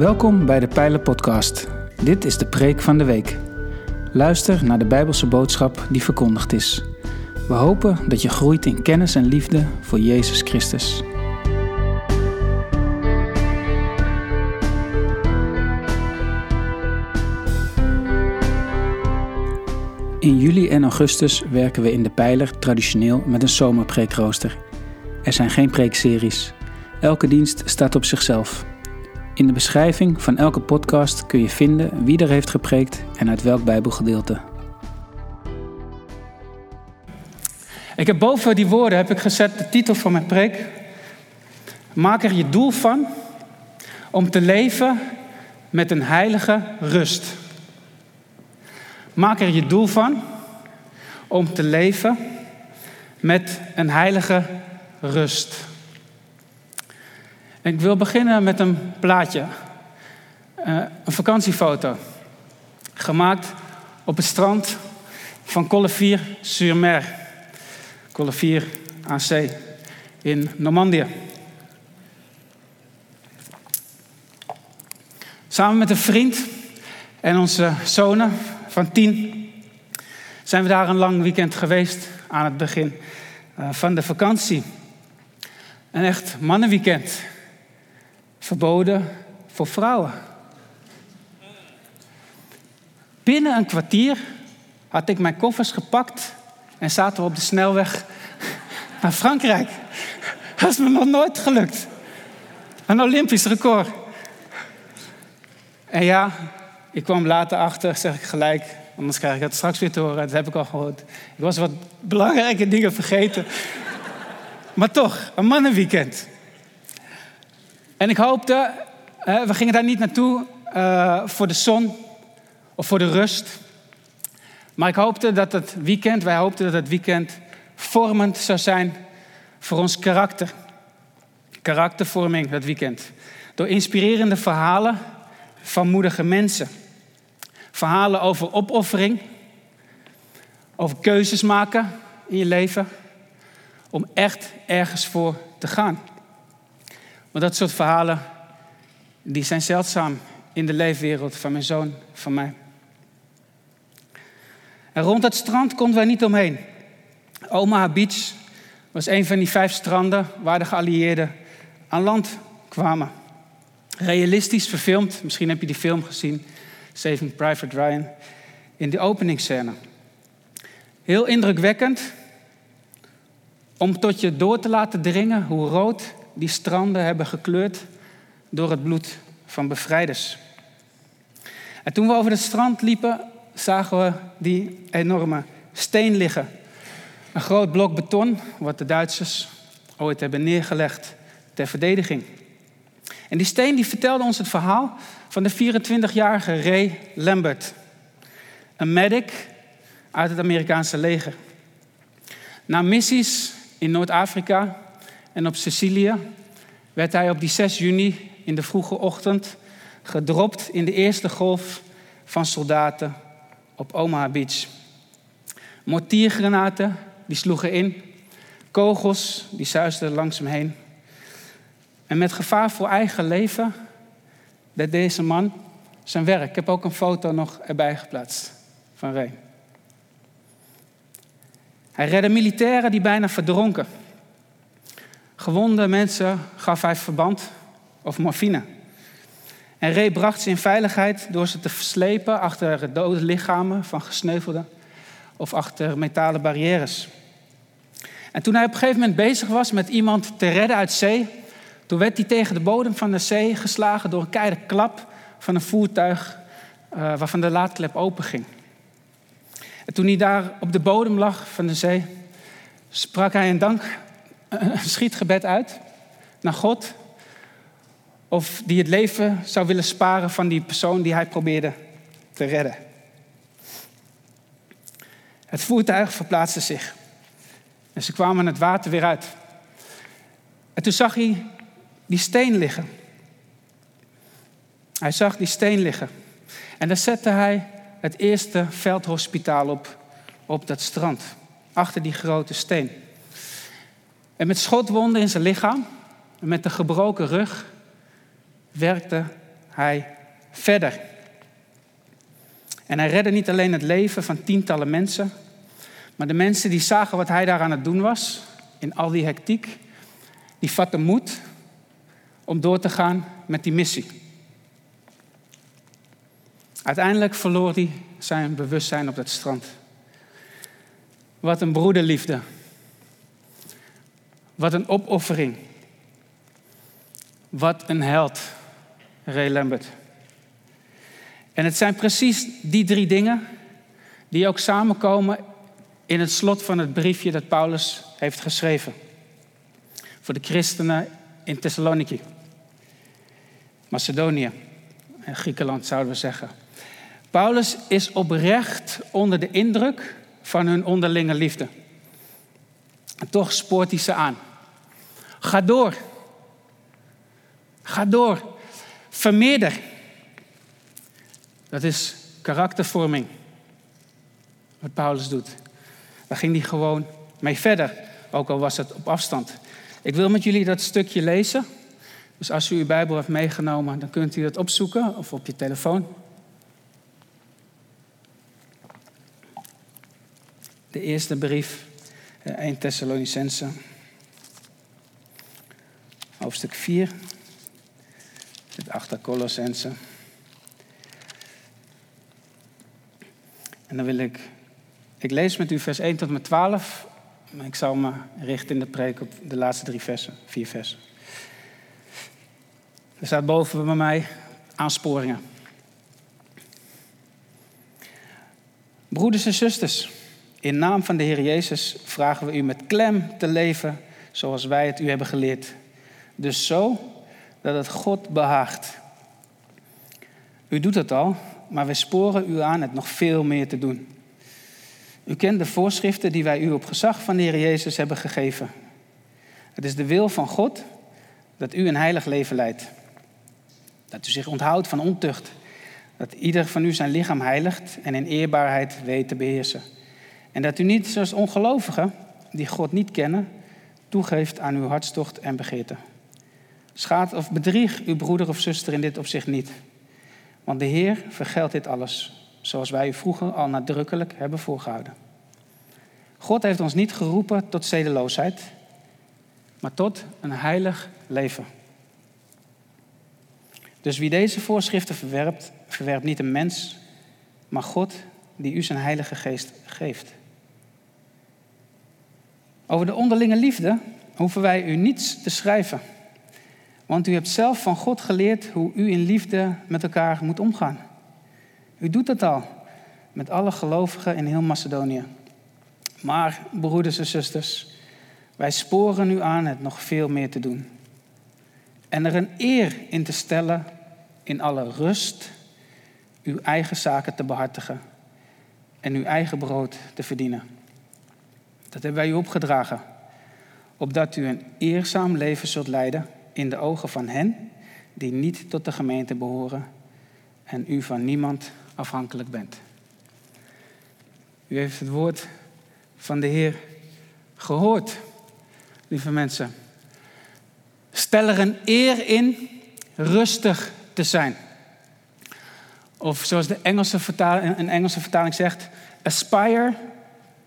Welkom bij de Pijlen Podcast. Dit is de preek van de week. Luister naar de Bijbelse boodschap die verkondigd is. We hopen dat je groeit in kennis en liefde voor Jezus Christus. In juli en augustus werken we in de Pijler traditioneel met een zomerpreekrooster. Er zijn geen preekseries. Elke dienst staat op zichzelf. In de beschrijving van elke podcast kun je vinden wie er heeft gepreekt en uit welk Bijbelgedeelte. Ik heb boven die woorden heb ik gezet de titel van mijn preek. Maak er je doel van om te leven met een heilige rust. Maak er je doel van om te leven met een heilige rust. Ik wil beginnen met een plaatje. Uh, een vakantiefoto. Gemaakt op het strand van Collevier-sur-Mer. Collevier aan zee in Normandië. Samen met een vriend en onze zonen van tien zijn we daar een lang weekend geweest aan het begin uh, van de vakantie. Een echt mannenweekend. Verboden voor vrouwen. Binnen een kwartier had ik mijn koffers gepakt en zaten we op de snelweg naar Frankrijk. Dat is me nog nooit gelukt. Een Olympisch record. En ja, ik kwam later achter, zeg ik gelijk, anders krijg ik het straks weer te horen. Dat heb ik al gehoord. Ik was wat belangrijke dingen vergeten. maar toch, een mannenweekend. En ik hoopte, we gingen daar niet naartoe uh, voor de zon of voor de rust. Maar ik hoopte dat het weekend, wij hoopten dat het weekend vormend zou zijn voor ons karakter. Karaktervorming dat weekend. Door inspirerende verhalen van moedige mensen. Verhalen over opoffering, over keuzes maken in je leven, om echt ergens voor te gaan. Maar dat soort verhalen, die zijn zeldzaam in de leefwereld van mijn zoon, van mij. En rond het strand konden wij niet omheen. Omaha Beach was een van die vijf stranden waar de geallieerden aan land kwamen. Realistisch verfilmd, misschien heb je die film gezien, Saving Private Ryan, in de openingsscène. Heel indrukwekkend om tot je door te laten dringen hoe rood die stranden hebben gekleurd door het bloed van bevrijders. En toen we over het strand liepen, zagen we die enorme steen liggen. Een groot blok beton, wat de Duitsers ooit hebben neergelegd ter verdediging. En die steen die vertelde ons het verhaal van de 24-jarige Ray Lambert. Een medic uit het Amerikaanse leger. Na missies in Noord-Afrika en op Sicilië werd hij op die 6 juni in de vroege ochtend gedropt in de eerste golf van soldaten op Omaha Beach. Mortiergranaten die sloegen in, kogels die zuisden langs hem heen. En met gevaar voor eigen leven deed deze man zijn werk. Ik heb ook een foto nog erbij geplaatst van Ray. Hij redde militairen die bijna verdronken. Gewonde mensen gaf hij verband of morfine. En Ray bracht ze in veiligheid door ze te verslepen achter dode lichamen van gesneuvelden of achter metalen barrières. En toen hij op een gegeven moment bezig was met iemand te redden uit zee, toen werd hij tegen de bodem van de zee geslagen door een keiharde klap van een voertuig uh, waarvan de laadklep openging. En toen hij daar op de bodem lag van de zee, sprak hij een dank, een schietgebed uit naar God. Of die het leven zou willen sparen van die persoon die hij probeerde te redden. Het voertuig verplaatste zich. En ze kwamen het water weer uit. En toen zag hij die steen liggen. Hij zag die steen liggen. En daar zette hij het eerste veldhospitaal op, op dat strand. Achter die grote steen. En met schotwonden in zijn lichaam, en met de gebroken rug, werkte hij verder. En hij redde niet alleen het leven van tientallen mensen, maar de mensen die zagen wat hij daar aan het doen was, in al die hectiek, die vatten moed om door te gaan met die missie. Uiteindelijk verloor hij zijn bewustzijn op dat strand. Wat een broederliefde. Wat een opoffering. Wat een held, Ray Lambert. En het zijn precies die drie dingen die ook samenkomen in het slot van het briefje dat Paulus heeft geschreven. Voor de christenen in Thessaloniki. Macedonië en Griekenland zouden we zeggen. Paulus is oprecht onder de indruk van hun onderlinge liefde. En toch spoort hij ze aan. Ga door. Ga door. Vermeerder. Dat is karaktervorming. Wat Paulus doet. Daar ging hij gewoon mee verder. Ook al was het op afstand. Ik wil met jullie dat stukje lezen. Dus als u uw Bijbel heeft meegenomen, dan kunt u dat opzoeken of op je telefoon. De eerste brief, 1 eh, Thessalonicense, hoofdstuk 4, het achter Colossense. En dan wil ik, ik lees met u vers 1 tot en met 12, maar ik zal me richten in de preek op de laatste drie versen, vier versen. Er staat boven bij mij aansporingen. Broeders en zusters, in naam van de Heer Jezus vragen we u met klem te leven zoals wij het u hebben geleerd. Dus zo dat het God behaagt. U doet het al, maar wij sporen u aan het nog veel meer te doen. U kent de voorschriften die wij u op gezag van de Heer Jezus hebben gegeven. Het is de wil van God dat u een heilig leven leidt. Dat u zich onthoudt van ontucht. Dat ieder van u zijn lichaam heiligt en in eerbaarheid weet te beheersen. En dat u niet zoals ongelovigen, die God niet kennen, toegeeft aan uw hartstocht en begeerte. Schaad of bedrieg uw broeder of zuster in dit opzicht niet. Want de Heer vergeldt dit alles, zoals wij u vroeger al nadrukkelijk hebben voorgehouden. God heeft ons niet geroepen tot zedeloosheid, maar tot een heilig leven. Dus wie deze voorschriften verwerpt, verwerpt niet een mens, maar God die u zijn heilige geest geeft. Over de onderlinge liefde hoeven wij u niets te schrijven. Want u hebt zelf van God geleerd hoe u in liefde met elkaar moet omgaan. U doet het al met alle gelovigen in heel Macedonië. Maar, broeders en zusters, wij sporen u aan het nog veel meer te doen. En er een eer in te stellen in alle rust uw eigen zaken te behartigen en uw eigen brood te verdienen. Dat hebben wij u opgedragen, opdat u een eerzaam leven zult leiden in de ogen van hen die niet tot de gemeente behoren en u van niemand afhankelijk bent. U heeft het woord van de Heer gehoord, lieve mensen. Stel er een eer in rustig te zijn. Of zoals de Engelse vertaling, een Engelse vertaling zegt, aspire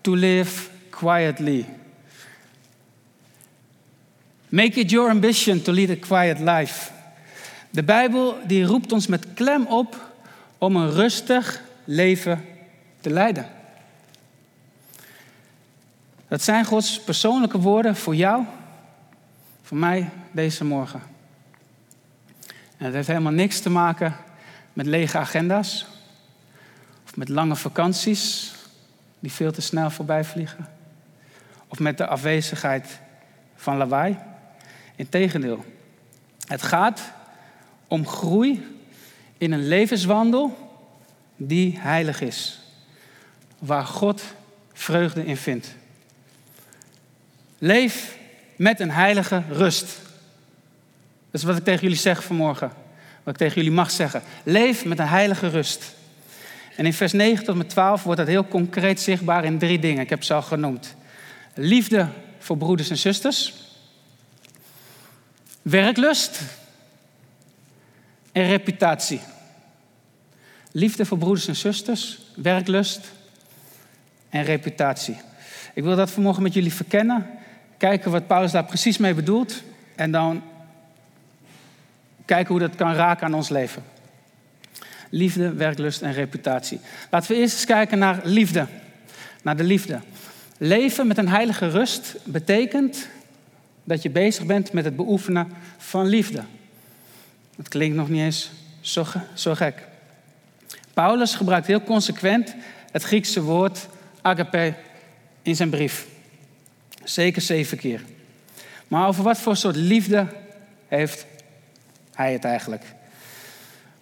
to live quietly. Make it your ambition to lead a quiet life. De Bijbel die roept ons met klem op om een rustig leven te leiden. Dat zijn Gods persoonlijke woorden voor jou, voor mij deze morgen. En het heeft helemaal niks te maken met lege agenda's of met lange vakanties die veel te snel voorbij vliegen of met de afwezigheid van lawaai. Integendeel, het gaat om groei in een levenswandel die heilig is, waar God vreugde in vindt. Leef met een heilige rust. Dat is wat ik tegen jullie zeg vanmorgen. Wat ik tegen jullie mag zeggen. Leef met een heilige rust. En in vers 9 tot met 12 wordt dat heel concreet zichtbaar in drie dingen. Ik heb ze al genoemd. Liefde voor broeders en zusters. Werklust. en reputatie. Liefde voor broeders en zusters, werklust en reputatie. Ik wil dat vanmorgen met jullie verkennen, kijken wat Paulus daar precies mee bedoelt en dan kijken hoe dat kan raken aan ons leven. Liefde, werklust en reputatie. Laten we eerst eens kijken naar liefde. Naar de liefde. Leven met een heilige rust betekent dat je bezig bent met het beoefenen van liefde. Dat klinkt nog niet eens zo, zo gek. Paulus gebruikt heel consequent het Griekse woord agape in zijn brief. Zeker zeven keer. Maar over wat voor soort liefde heeft hij het eigenlijk?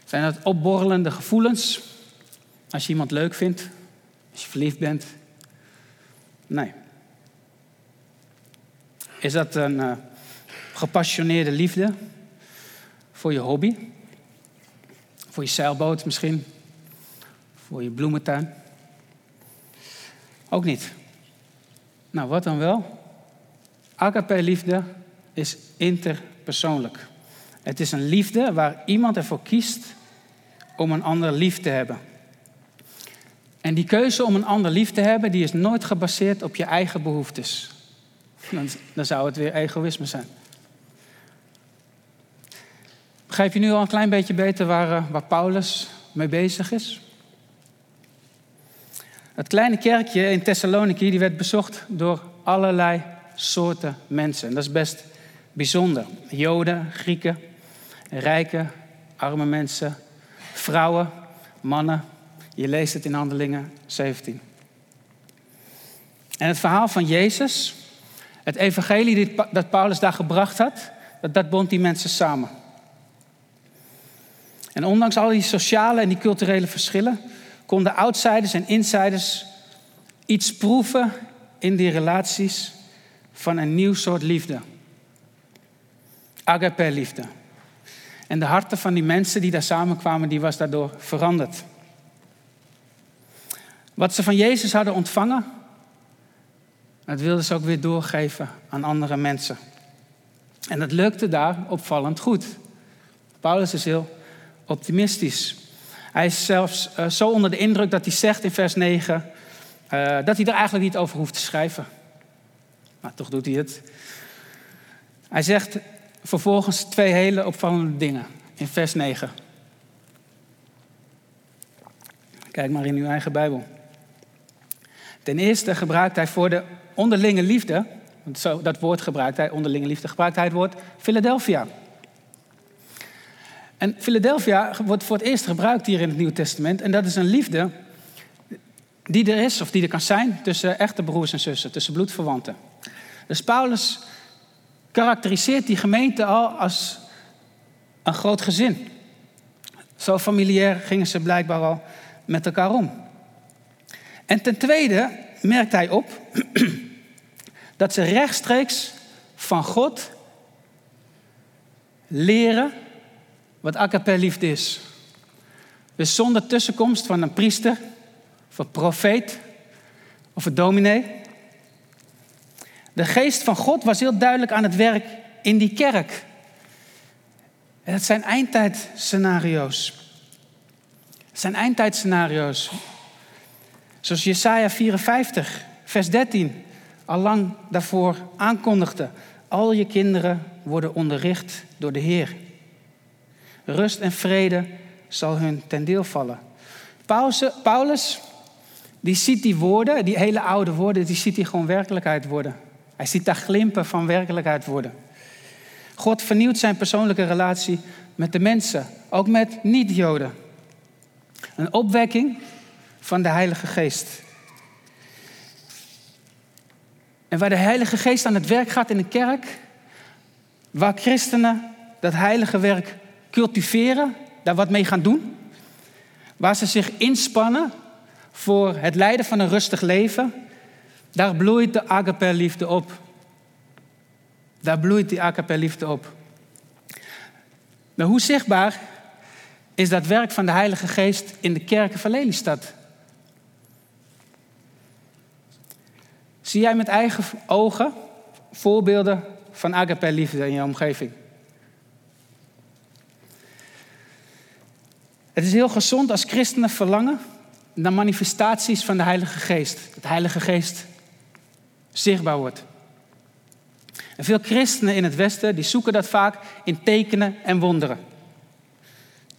Zijn dat opborrelende gevoelens? Als je iemand leuk vindt, als je verliefd bent? Nee. Is dat een uh, gepassioneerde liefde voor je hobby? Voor je zeilboot misschien? Voor je bloementuin? Ook niet. Nou, wat dan wel? Agape-liefde is interpersoonlijk. Het is een liefde waar iemand ervoor kiest om een ander lief te hebben. En die keuze om een ander lief te hebben, die is nooit gebaseerd op je eigen behoeftes. Dan, dan zou het weer egoïsme zijn. Begrijp je nu al een klein beetje beter waar, eh, waar Paulus mee bezig is? Het kleine kerkje in Thessaloniki die werd bezocht door allerlei soorten mensen. En dat is best bijzonder. Joden, Grieken, rijke, arme mensen, vrouwen, mannen. Je leest het in Handelingen 17. En het verhaal van Jezus, het evangelie dat Paulus daar gebracht had, dat, bond die mensen samen. En ondanks al die sociale en die culturele verschillen, konden outsiders en insiders iets proeven in die relaties van een nieuw soort liefde. Agape-liefde. En de harten van die mensen die daar samenkwamen, die was daardoor veranderd. Wat ze van Jezus hadden ontvangen, dat wilden ze ook weer doorgeven aan andere mensen. En dat lukte daar opvallend goed. Paulus is heel optimistisch. Hij is zelfs uh, zo onder de indruk dat hij zegt in vers 9 uh, dat hij er eigenlijk niet over hoeft te schrijven. Maar toch doet hij het. Hij zegt vervolgens twee hele opvallende dingen in vers 9. Kijk maar in uw eigen Bijbel. Ten eerste gebruikt hij voor de onderlinge liefde, want zo, dat woord gebruikt hij, onderlinge liefde, gebruikt hij het woord Philadelphia. En Philadelphia wordt voor het eerst gebruikt hier in het Nieuwe Testament. En dat is een liefde die er is, of die er kan zijn, tussen echte broers en zussen, tussen bloedverwanten. Dus Paulus karakteriseert die gemeente al als een groot gezin. Zo familiair gingen ze blijkbaar al met elkaar om. En ten tweede merkt hij op dat ze rechtstreeks van God leren wat akapelliefde is. Dus zonder tussenkomst van een priester, of een profeet, of een dominee. De geest van God was heel duidelijk aan het werk in die kerk. En dat zijn eindtijdscenario's. Het zijn eindtijdscenario's. Zoals Jesaja 54, vers 13, al lang daarvoor aankondigde. Al je kinderen worden onderricht door de Heer. Rust en vrede zal hun ten deel vallen. Paulus, die ziet die woorden, die hele oude woorden, die ziet hij gewoon werkelijkheid worden. Hij ziet daar glimpen van werkelijkheid worden. God vernieuwt zijn persoonlijke relatie met de mensen, ook met niet-Joden. Een opwekking van de Heilige Geest. En waar de Heilige Geest aan het werk gaat in een kerk, waar christenen dat heilige werk cultiveren, daar wat mee gaan doen, waar ze zich inspannen voor het leiden van een rustig leven, daar bloeit de agape-liefde op. Daar bloeit die agape-liefde op. Maar hoe zichtbaar is dat werk van de Heilige Geest in de kerken van Lelystad? Zie jij met eigen ogen voorbeelden van agape-liefde in je omgeving? Het is heel gezond als christenen verlangen naar manifestaties van de Heilige Geest. Dat de Heilige Geest zichtbaar wordt. Veel christenen in het Westen die zoeken dat vaak in tekenen en wonderen.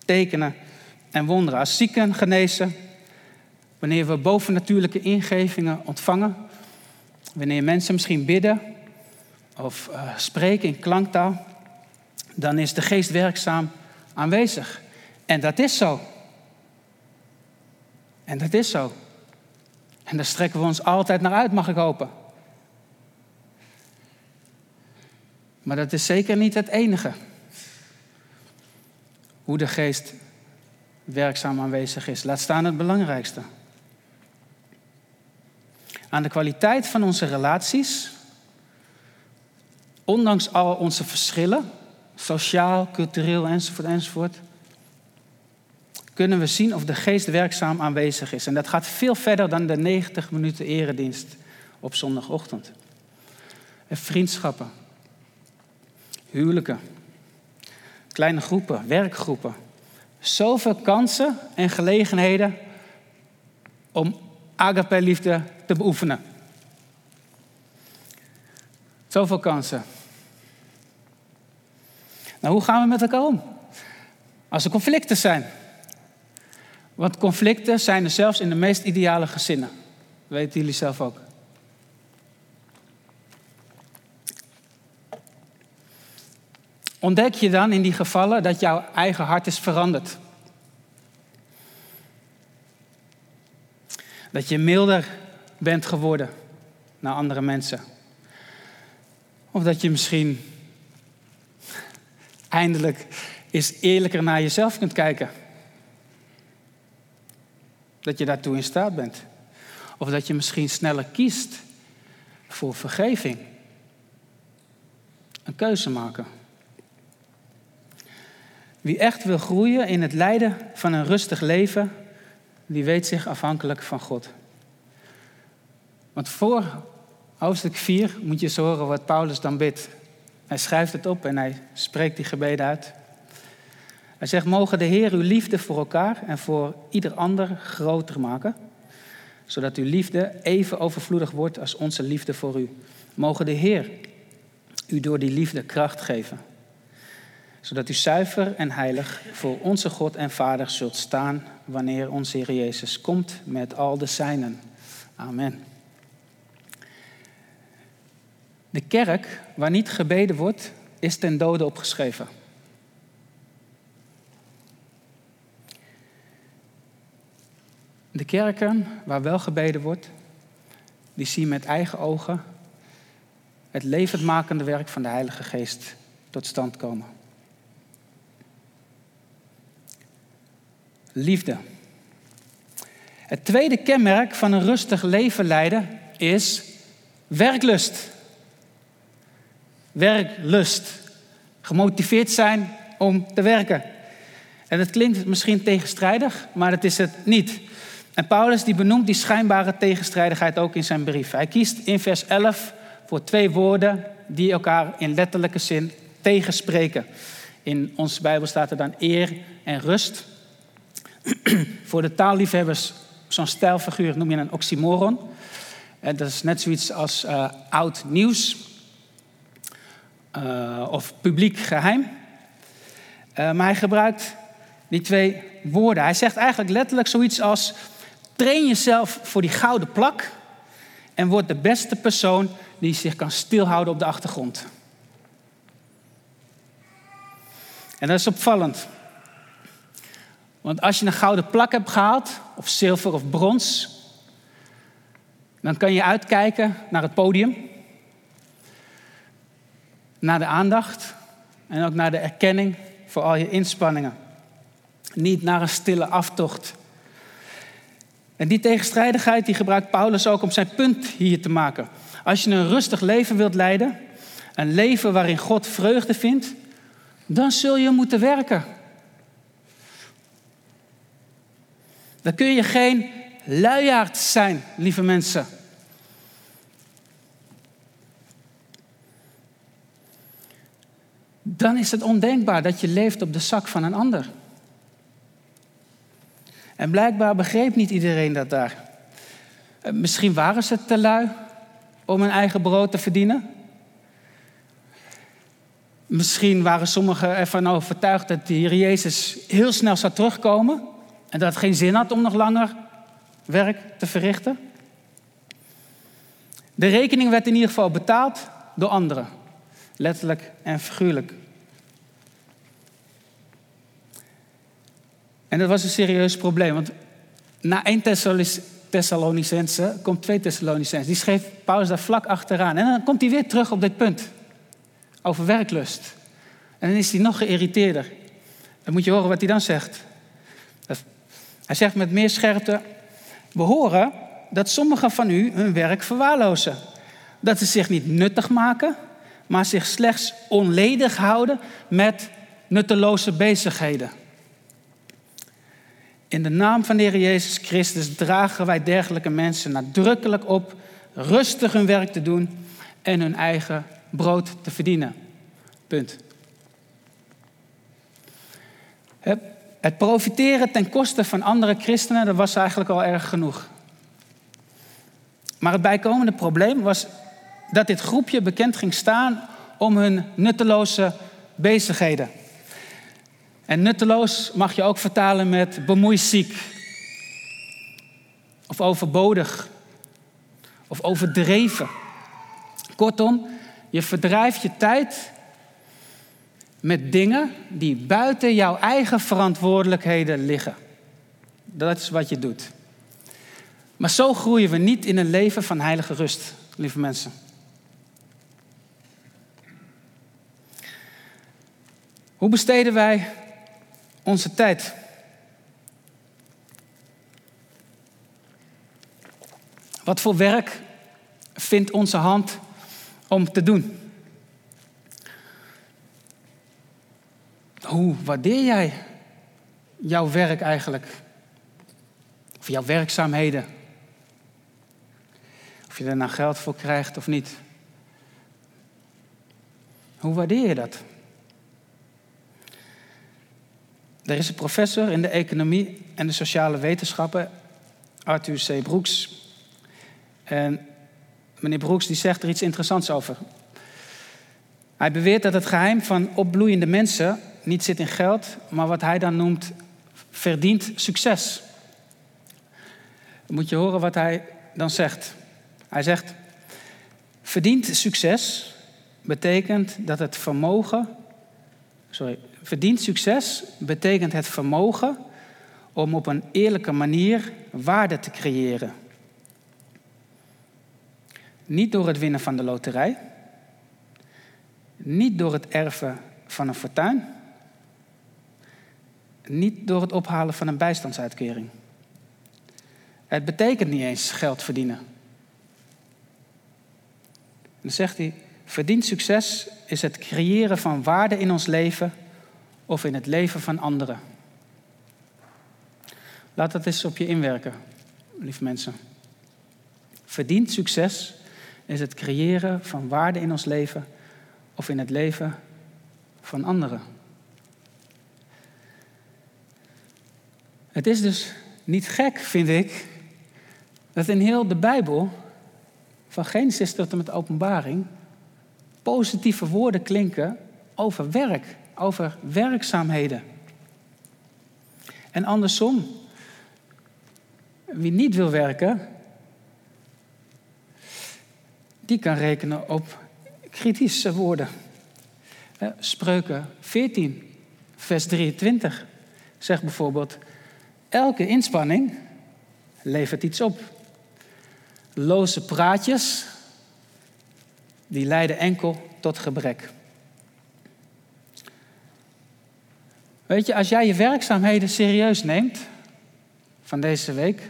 Tekenen en wonderen. Als zieken genezen, wanneer we bovennatuurlijke ingevingen ontvangen, wanneer mensen misschien bidden of uh, spreken in klanktaal, dan is de geest werkzaam aanwezig. En dat is zo. En dat is zo. En daar strekken we ons altijd naar uit, mag ik hopen. Maar dat is zeker niet het enige. Hoe de geest werkzaam aanwezig is. Laat staan het belangrijkste. Aan de kwaliteit van onze relaties, ondanks al onze verschillen, sociaal, cultureel enzovoort, enzovoort, kunnen we zien of de geest werkzaam aanwezig is. En dat gaat veel verder dan de 90 minuten eredienst op zondagochtend. En vriendschappen, huwelijken, kleine groepen, werkgroepen. Zoveel kansen en gelegenheden om agape-liefde te beoefenen. Zoveel kansen. Nou, hoe gaan we met elkaar om? Als er conflicten zijn. Want conflicten zijn er zelfs in de meest ideale gezinnen. Dat weten jullie zelf ook. Ontdek je dan in die gevallen dat jouw eigen hart is veranderd? Dat je milder bent geworden naar andere mensen? Of dat je misschien eindelijk eens eerlijker naar jezelf kunt kijken? Dat je daartoe in staat bent. Of dat je misschien sneller kiest voor vergeving. Een keuze maken. Wie echt wil groeien in het leiden van een rustig leven, die weet zich afhankelijk van God. Want voor hoofdstuk 4 moet je eens horen wat Paulus dan bidt. Hij schrijft het op en hij spreekt die gebeden uit. Hij zegt, mogen de Heer uw liefde voor elkaar en voor ieder ander groter maken, zodat uw liefde even overvloedig wordt als onze liefde voor u. Mogen de Heer u door die liefde kracht geven, zodat u zuiver en heilig voor onze God en Vader zult staan wanneer onze Heer Jezus komt met al de zijnen. Amen. De kerk waar niet gebeden wordt, is ten dode opgeschreven. De kerken waar wel gebeden wordt, die zien met eigen ogen het levendmakende werk van de Heilige Geest tot stand komen. Liefde. Het tweede kenmerk van een rustig leven leiden is werklust. Werklust. Gemotiveerd zijn om te werken. En dat klinkt misschien tegenstrijdig, maar dat is het niet. En Paulus die benoemt die schijnbare tegenstrijdigheid ook in zijn brief. Hij kiest in vers 11 voor twee woorden die elkaar in letterlijke zin tegenspreken. In onze Bijbel staat er dan eer en rust. voor de taalliefhebbers, zo'n stijlfiguur noem je een oxymoron. En dat is net zoiets als uh, oud nieuws uh, of publiek geheim. Maar hij gebruikt die twee woorden. Hij zegt eigenlijk letterlijk zoiets als Train jezelf voor die gouden plak en word de beste persoon die zich kan stilhouden op de achtergrond. En dat is opvallend. Want als je een gouden plak hebt gehaald, of zilver of brons, dan kan je uitkijken naar het podium, naar de aandacht en ook naar de erkenning voor al je inspanningen. Niet naar een stille aftocht en die tegenstrijdigheid die gebruikt Paulus ook om zijn punt hier te maken. Als je een rustig leven wilt leiden, een leven waarin God vreugde vindt, dan zul je moeten werken. Dan kun je geen luiaard zijn, lieve mensen. Dan is het ondenkbaar dat je leeft op de zak van een ander. En blijkbaar begreep niet iedereen dat daar. Eh, misschien waren ze te lui om hun eigen brood te verdienen. Misschien waren sommigen ervan overtuigd dat de Heer Jezus heel snel zou terugkomen en dat het geen zin had om nog langer werk te verrichten. De rekening werd in ieder geval betaald door anderen, letterlijk en figuurlijk. En dat was een serieus probleem, want na 1 Thessalonicense komt 2 Thessalonicense. Die schreef Paulus daar vlak achteraan. En dan komt hij weer terug op dit punt, over werklust. En dan is hij nog geïrriteerder. Dan moet je horen wat hij dan zegt. Hij zegt met meer scherpte, we horen dat sommigen van u hun werk verwaarlozen. Dat ze zich niet nuttig maken, maar zich slechts onledig houden met nutteloze bezigheden. In de naam van de Heer Jezus Christus dragen wij dergelijke mensen nadrukkelijk op rustig hun werk te doen en hun eigen brood te verdienen. Punt. Het profiteren ten koste van andere christenen, dat was eigenlijk al erg genoeg. Maar het bijkomende probleem was dat dit groepje bekend ging staan om hun nutteloze bezigheden. En nutteloos mag je ook vertalen met bemoeiziek. Of overbodig. Of overdreven. Kortom, je verdrijft je tijd met dingen die buiten jouw eigen verantwoordelijkheden liggen. Dat is wat je doet. Maar zo groeien we niet in een leven van heilige rust, lieve mensen. Hoe besteden wij onze tijd? Wat voor werk vindt onze hand om te doen? Hoe waardeer jij jouw werk eigenlijk? Of jouw werkzaamheden? Of je er nou geld voor krijgt of niet. Hoe waardeer je dat? Er is een professor in de economie en de sociale wetenschappen, Arthur C. Brooks. En meneer Brooks die zegt er iets interessants over. Hij beweert dat het geheim van opbloeiende mensen niet zit in geld, maar wat hij dan noemt verdient succes. Moet je horen wat hij dan zegt. Hij zegt, verdient succes betekent dat het vermogen, sorry, verdient succes betekent het vermogen om op een eerlijke manier waarde te creëren. Niet door het winnen van de loterij, niet door het erven van een fortuin, niet door het ophalen van een bijstandsuitkering. Het betekent niet eens geld verdienen. dan zegt hij, verdiend succes is het creëren van waarde in ons leven of in het leven van anderen. Laat dat eens op je inwerken, lieve mensen. Verdiend succes is het creëren van waarde in ons leven of in het leven van anderen. Het is dus niet gek, vind ik, dat in heel de Bijbel, van Genesis tot en met openbaring, positieve woorden klinken over werk, over werkzaamheden. En andersom, wie niet wil werken, die kan rekenen op kritische woorden. Spreuken 14, vers 23 zegt bijvoorbeeld: Elke inspanning levert iets op. Loze praatjes, die leiden enkel tot gebrek. Weet je, als jij je werkzaamheden serieus neemt van deze week,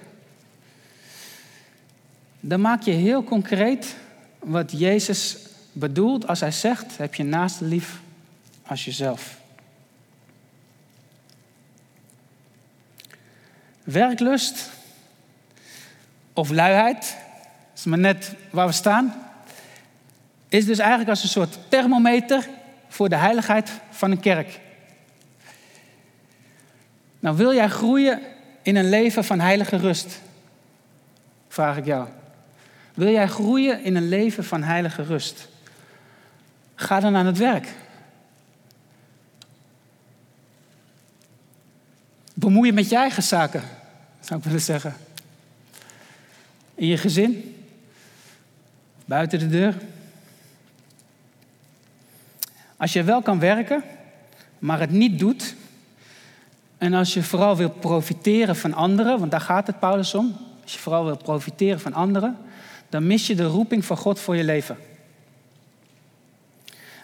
dan maak je heel concreet wat Jezus bedoelt als hij zegt: heb je naast lief als jezelf. Werklust of luiheid, is maar net waar we staan, is dus eigenlijk als een soort thermometer voor de heiligheid van een kerk. Nou, wil jij groeien in een leven van heilige rust? Vraag ik jou. Wil jij groeien in een leven van heilige rust? Ga dan aan het werk. Bemoei je met je eigen zaken, zou ik willen zeggen. In je gezin, buiten de deur. Als je wel kan werken, maar het niet doet, en als je vooral wil profiteren van anderen, want daar gaat het Paulus om, als je vooral wil profiteren van anderen, dan mis je de roeping van God voor je leven.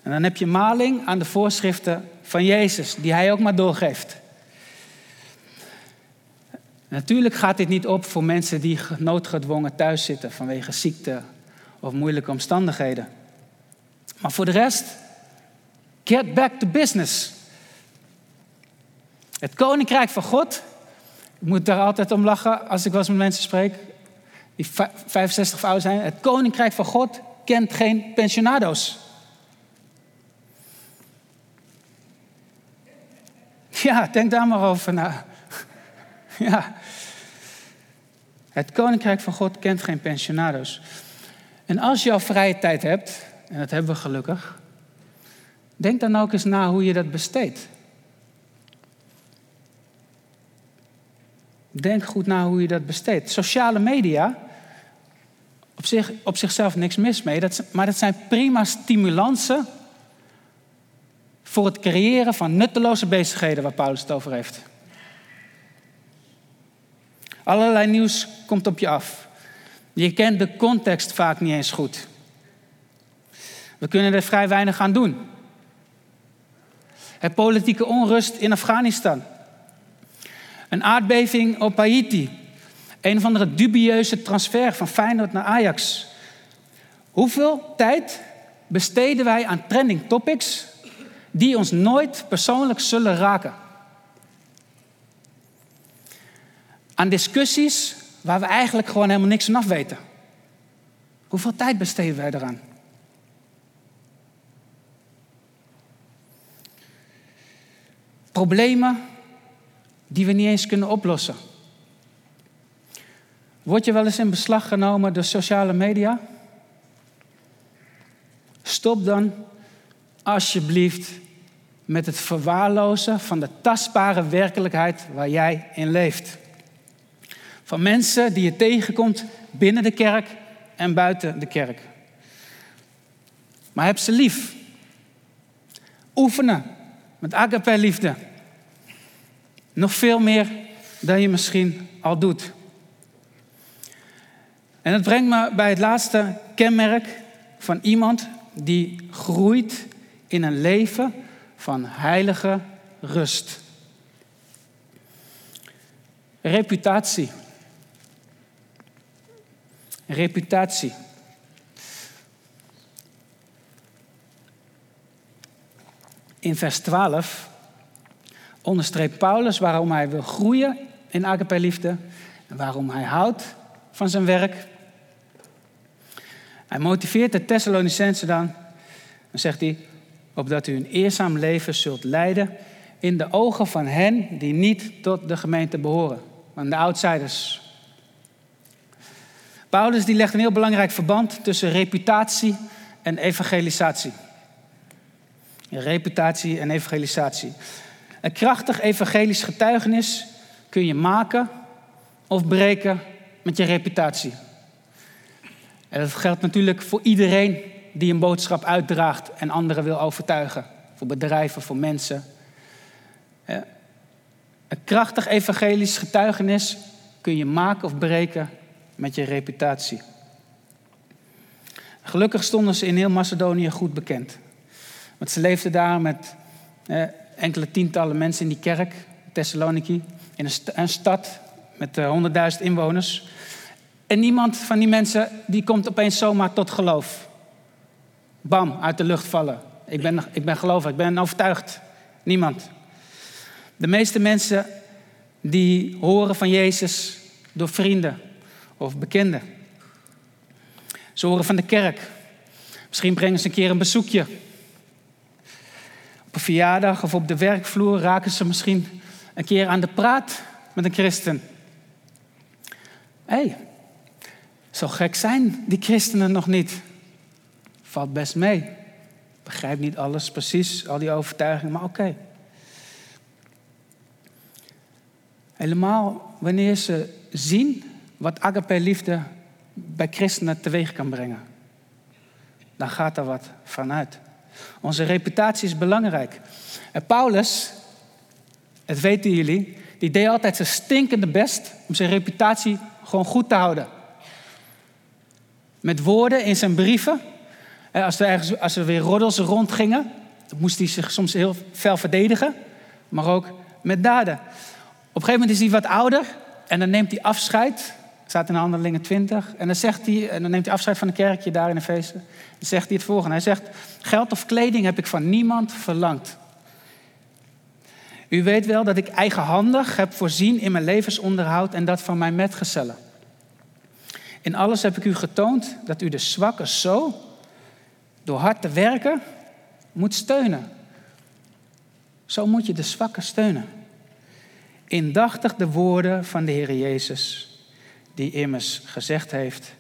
En dan heb je maling aan de voorschriften van Jezus, die hij ook maar doorgeeft. Natuurlijk gaat dit niet op voor mensen die noodgedwongen thuis zitten vanwege ziekte of moeilijke omstandigheden. Maar voor de rest, get back to business. Het koninkrijk van God, ik moet daar altijd om lachen als ik wel eens met mensen spreek, die 65 oud zijn. Het koninkrijk van God kent geen pensionado's. Ja, denk daar maar over na. Ja. Het koninkrijk van God kent geen pensionado's. En als je al vrije tijd hebt, en dat hebben we gelukkig, denk dan ook eens na hoe je dat besteedt. Denk goed na hoe je dat besteedt. Sociale media, op, zich, op zichzelf niks mis mee, dat, maar dat zijn prima stimulansen voor het creëren van nutteloze bezigheden waar Paulus het over heeft. Allerlei nieuws komt op je af. Je kent de context vaak niet eens goed. We kunnen er vrij weinig aan doen. Het politieke onrust in Afghanistan. Een aardbeving op Haiti. Een of andere dubieuze transfer van Feyenoord naar Ajax. Hoeveel tijd besteden wij aan trending topics die ons nooit persoonlijk zullen raken? Aan discussies waar we eigenlijk gewoon helemaal niks van af weten. Hoeveel tijd besteden wij eraan? Problemen die we niet eens kunnen oplossen. Word je wel eens in beslag genomen door sociale media? Stop dan alsjeblieft met het verwaarlozen van de tastbare werkelijkheid waar jij in leeft. Van mensen die je tegenkomt binnen de kerk en buiten de kerk. Maar heb ze lief. Oefenen met agape liefde. Nog veel meer dan je misschien al doet. En dat brengt me bij het laatste kenmerk van iemand die groeit in een leven van heilige rust. Reputatie. Reputatie. In vers 12 onderstreept Paulus waarom hij wil groeien in agape liefde en waarom hij houdt van zijn werk. Hij motiveert de Thessalonicense dan. Dan zegt hij, opdat u een eerzaam leven zult leiden in de ogen van hen die niet tot de gemeente behoren, van de outsiders. Paulus die legt een heel belangrijk verband tussen reputatie en evangelisatie. Reputatie en evangelisatie. Een krachtig evangelisch getuigenis kun je maken of breken met je reputatie. En dat geldt natuurlijk voor iedereen die een boodschap uitdraagt en anderen wil overtuigen. Voor bedrijven, voor mensen. Een krachtig evangelisch getuigenis kun je maken of breken met je reputatie. Gelukkig stonden ze in heel Macedonië goed bekend. Want ze leefden daar met enkele tientallen mensen in die kerk, Thessaloniki, in een, stad met uh, honderdduizend inwoners. En niemand van die mensen die komt opeens zomaar tot geloof. Bam, uit de lucht vallen. Ik ben, ik ben gelovig, ik ben overtuigd. Niemand. De meeste mensen die horen van Jezus door vrienden of bekenden. Ze horen van de kerk. Misschien brengen ze een keer een bezoekje. Op een verjaardag of op de werkvloer raken ze misschien een keer aan de praat met een christen. Hé, hey, zo gek zijn die christenen nog niet. Valt best mee. Begrijp niet alles precies, al die overtuigingen, maar oké. Helemaal wanneer ze zien wat agape liefde bij christenen teweeg kan brengen. Dan gaat er wat vanuit. Onze reputatie is belangrijk. En Paulus, het weten jullie, die deed altijd zijn stinkende best om zijn reputatie gewoon goed te houden. Met woorden in zijn brieven. Als er, ergens, als er weer roddels rondgingen, moest hij zich soms heel fel verdedigen. Maar ook met daden. Op een gegeven moment is hij wat ouder en dan neemt hij afscheid. Staat in Handelingen 20. En dan, zegt hij, en dan neemt hij afscheid van een kerkje daar in de feesten. Dan zegt hij het volgende. Hij zegt, geld of kleding heb ik van niemand verlangd. U weet wel dat ik eigenhandig heb voorzien in mijn levensonderhoud en dat van mijn metgezellen. In alles heb ik u getoond dat u de zwakken zo, door hard te werken, moet steunen. Zo moet je de zwakken steunen. Indachtig de woorden van de Heer Jezus, die immers gezegd heeft: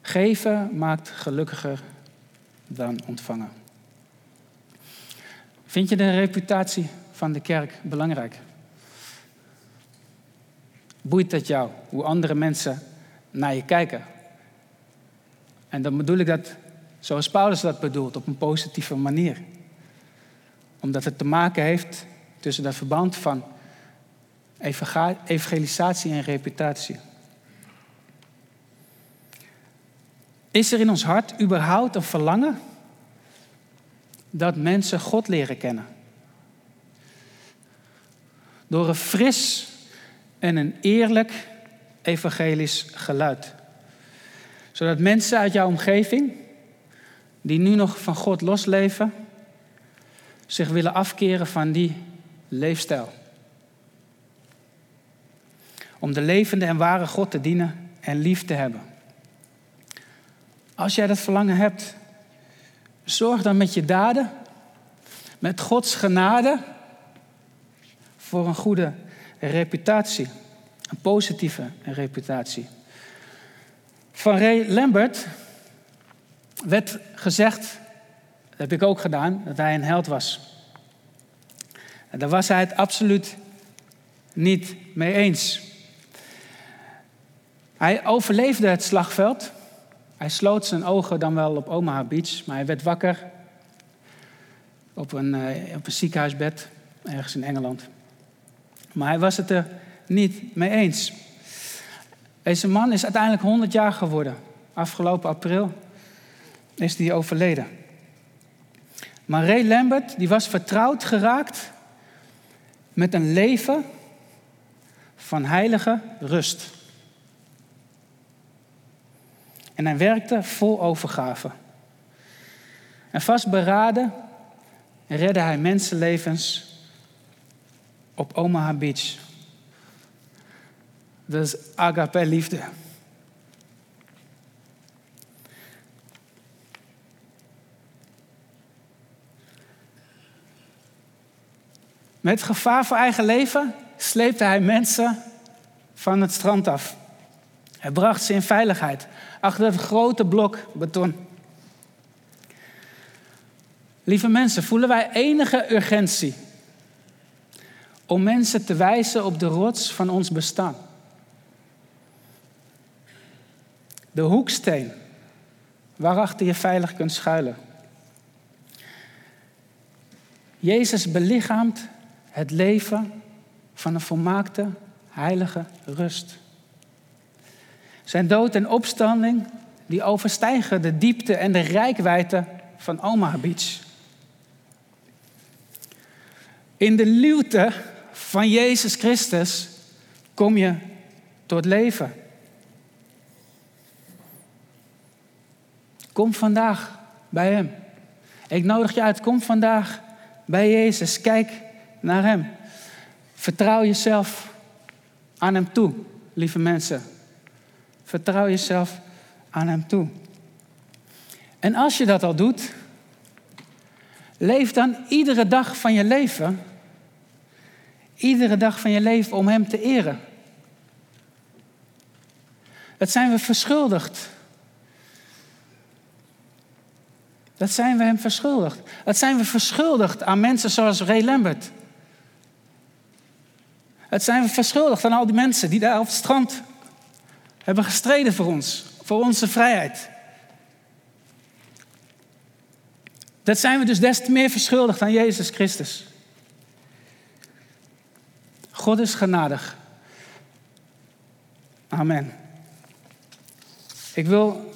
Geven maakt gelukkiger dan ontvangen. Vind je de reputatie van de kerk belangrijk? Boeit het jou hoe andere mensen naar je kijken? En dan bedoel ik dat zoals Paulus dat bedoelt, op een positieve manier. Omdat het te maken heeft tussen dat verband van evangelisatie en reputatie. Is er in ons hart überhaupt een verlangen dat mensen God leren kennen? Door een fris en een eerlijk evangelisch geluid. Zodat mensen uit jouw omgeving, die nu nog van God losleven, zich willen afkeren van die leefstijl. Om de levende en ware God te dienen en lief te hebben. Als jij dat verlangen hebt, zorg dan met je daden, met Gods genade, voor een goede reputatie. Een positieve reputatie. Van Ray Lambert werd gezegd, dat heb ik ook gedaan, dat hij een held was. En daar was hij het absoluut niet mee eens. Hij overleefde het slagveld. Hij sloot zijn ogen dan wel op Omaha Beach, maar hij werd wakker op een, eh, op een ziekenhuisbed ergens in Engeland. Maar hij was het er niet mee eens. Deze man is uiteindelijk 100 jaar geworden. Afgelopen april is hij overleden. Maar Ray Lambert die was vertrouwd geraakt met een leven van heilige rust. En hij werkte vol overgave. En vastberaden redde hij mensenlevens op Omaha Beach. Is agape liefde. Met gevaar voor eigen leven sleepte hij mensen van het strand af. Hij bracht ze in veiligheid achter het grote blok beton. Lieve mensen, voelen wij enige urgentie om mensen te wijzen op de rots van ons bestaan? De hoeksteen waarachter je veilig kunt schuilen. Jezus belichaamt het leven van een volmaakte, heilige rust. Zijn dood en opstanding die overstijgen de diepte en de rijkwijde van Omaha Beach. In de luwte van Jezus Christus kom je tot leven. Kom vandaag bij Hem. Ik nodig je uit, kom vandaag bij Jezus. Kijk naar Hem. Vertrouw jezelf aan Hem toe, lieve mensen. Vertrouw jezelf aan Hem toe. En als je dat al doet, leef dan iedere dag van je leven iedere dag van je leven om Hem te eren. Dat zijn we verschuldigd. Dat zijn we Hem verschuldigd. Dat zijn we verschuldigd aan mensen zoals Ray Lambert. Dat zijn we verschuldigd aan al die mensen die daar op het strand hebben gestreden voor ons, voor onze vrijheid. Dat zijn we dus des te meer verschuldigd aan Jezus Christus. God is genadig. Amen. Ik wil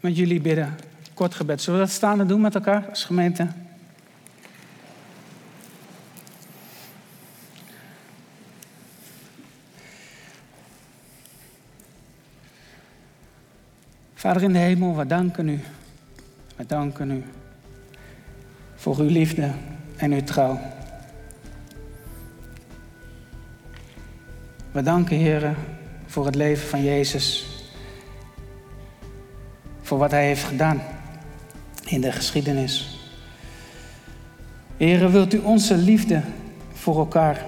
met jullie bidden. Kort gebed. Zullen we dat staan en doen met elkaar als gemeente? Vader in de hemel, we danken u. We danken u voor uw liefde en uw trouw. We danken, Heer, voor het leven van Jezus. Voor wat Hij heeft gedaan in de geschiedenis. Heer, wilt u onze liefde voor elkaar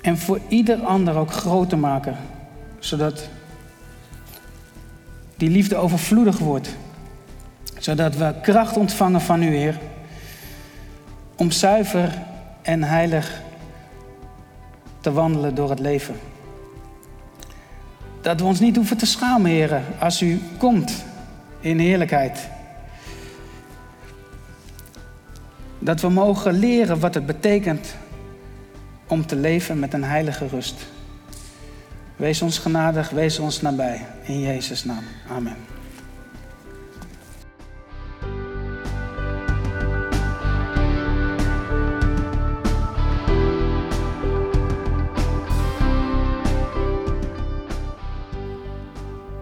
en voor ieder ander ook groter maken, zodat die liefde overvloedig wordt, zodat we kracht ontvangen van u, Heer, om zuiver en heilig te wandelen door het leven. Dat we ons niet hoeven te schamen, Heer, als u komt in heerlijkheid. Dat we mogen leren wat het betekent om te leven met een heilige rust. Wees ons genadig, wees ons nabij. In Jezus' naam. Amen.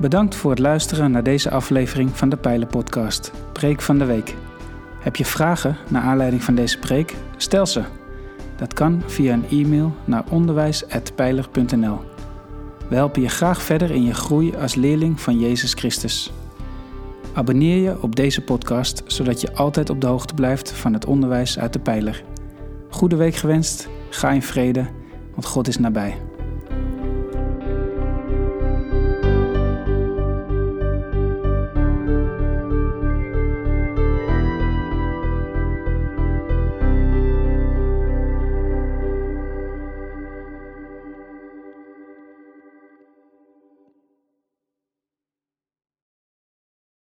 Bedankt voor het luisteren naar deze aflevering van de Pijlen Podcast, Preek van de Week. Heb je vragen naar aanleiding van deze preek? Stel ze. Dat kan via een e-mail naar onderwijs.pijler.nl. We helpen je graag verder in je groei als leerling van Jezus Christus. Abonneer je op deze podcast, zodat je altijd op de hoogte blijft van het onderwijs uit de pijler. Goede week gewenst, ga in vrede, want God is nabij.